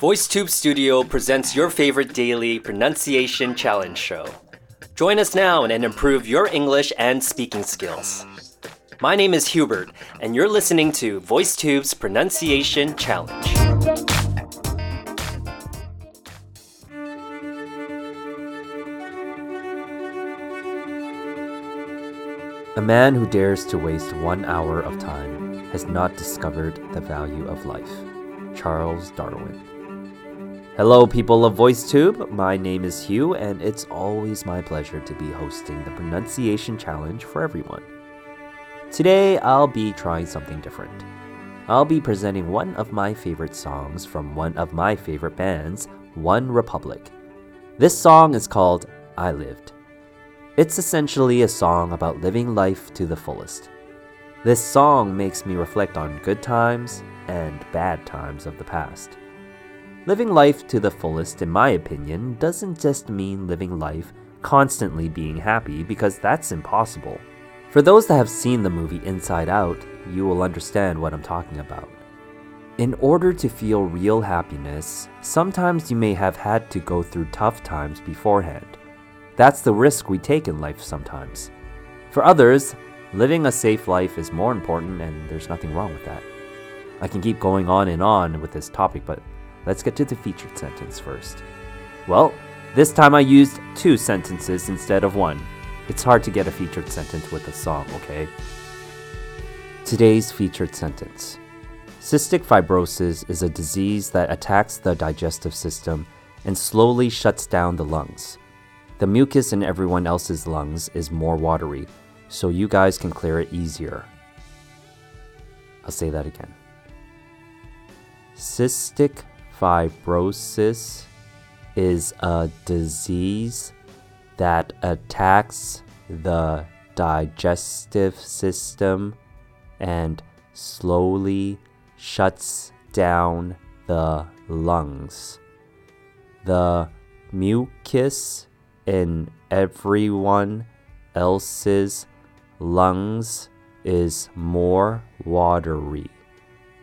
VoiceTube Studio presents your favorite daily pronunciation challenge show. Join us now and improve your English and speaking skills. My name is Hubert, and you're listening to VoiceTube's Pronunciation Challenge. A man who dares to waste one hour of time has not discovered the value of life. Charles Darwin. Hello, people of VoiceTube. My name is Hugh, and it's always my pleasure to be hosting the pronunciation challenge for everyone. Today, I'll be trying something different. I'll be presenting one of my favorite songs from one of my favorite bands, One Republic. This song is called I Lived. It's essentially a song about living life to the fullest. This song makes me reflect on good times and bad times of the past. Living life to the fullest, in my opinion, doesn't just mean living life constantly being happy, because that's impossible. For those that have seen the movie Inside Out, you will understand what I'm talking about. In order to feel real happiness, sometimes you may have had to go through tough times beforehand. That's the risk we take in life sometimes. For others, living a safe life is more important, and there's nothing wrong with that. I can keep going on and on with this topic, but Let's get to the featured sentence first. Well, this time I used two sentences instead of one. It's hard to get a featured sentence with a song, okay? Today's featured sentence Cystic fibrosis is a disease that attacks the digestive system and slowly shuts down the lungs. The mucus in everyone else's lungs is more watery, so you guys can clear it easier. I'll say that again. Cystic fibrosis is a disease that attacks the digestive system and slowly shuts down the lungs. The mucus in everyone else's lungs is more watery.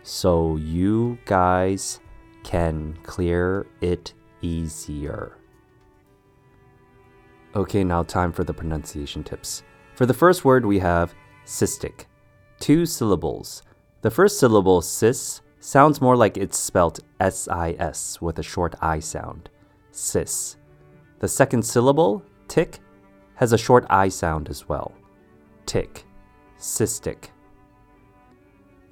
So you guys can clear it easier. Okay, now time for the pronunciation tips. For the first word, we have cystic. Two syllables. The first syllable, cis, sounds more like it's spelled S I S with a short I sound. Cis. The second syllable, tick, has a short I sound as well. Tick. Cystic.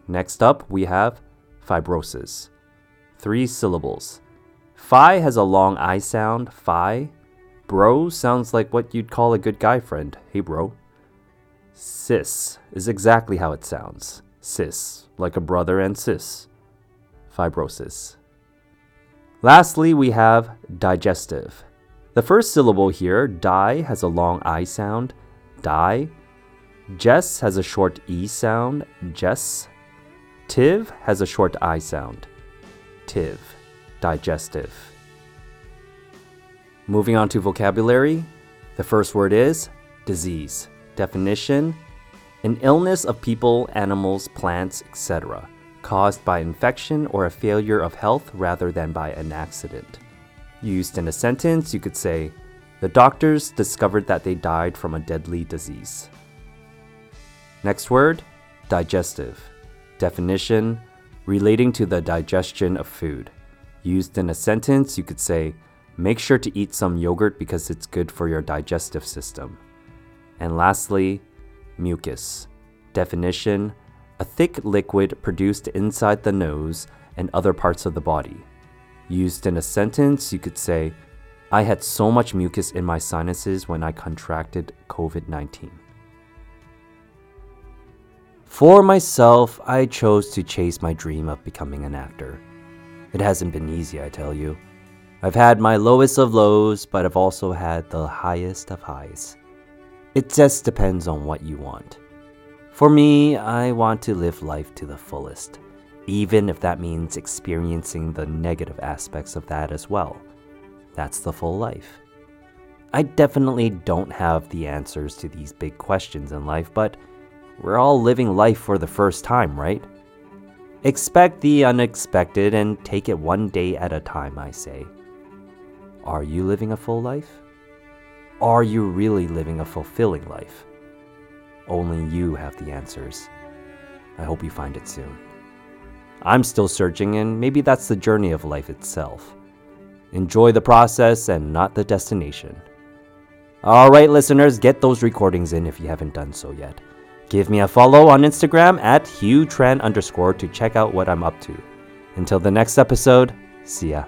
Next up, we have fibrosis three syllables. Phi has a long I sound, phi. Bro sounds like what you'd call a good guy friend. Hey, bro. Cis is exactly how it sounds. Cis, like a brother and sis. Fibrosis. Lastly, we have digestive. The first syllable here, die, has a long I sound, die. Jess has a short E sound, Jess. Tiv has a short I sound tiv, digestive. Moving on to vocabulary, the first word is disease. Definition an illness of people, animals, plants, etc., caused by infection or a failure of health rather than by an accident. Used in a sentence, you could say, The doctors discovered that they died from a deadly disease. Next word, digestive. Definition relating to the digestion of food. Used in a sentence, you could say, Make sure to eat some yogurt because it's good for your digestive system. And lastly, mucus. Definition A thick liquid produced inside the nose and other parts of the body. Used in a sentence, you could say, I had so much mucus in my sinuses when I contracted COVID 19. For myself, I chose to chase my dream of becoming an actor. It hasn't been easy, I tell you. I've had my lowest of lows, but I've also had the highest of highs. It just depends on what you want. For me, I want to live life to the fullest, even if that means experiencing the negative aspects of that as well. That's the full life. I definitely don't have the answers to these big questions in life, but We're all living life for the first time, right? Expect the unexpected and take it one day at a time, I say. Are you living a full life? Are you really living a fulfilling life? Only you have the answers. I hope you find it soon. I'm still searching, and maybe that's the journey of life itself. Enjoy the process and not the destination. All right, listeners, get those recordings in if you haven't done so yet. Give me a follow on Instagram at HughTran underscore to check out what I'm up to. Until the next episode, see ya.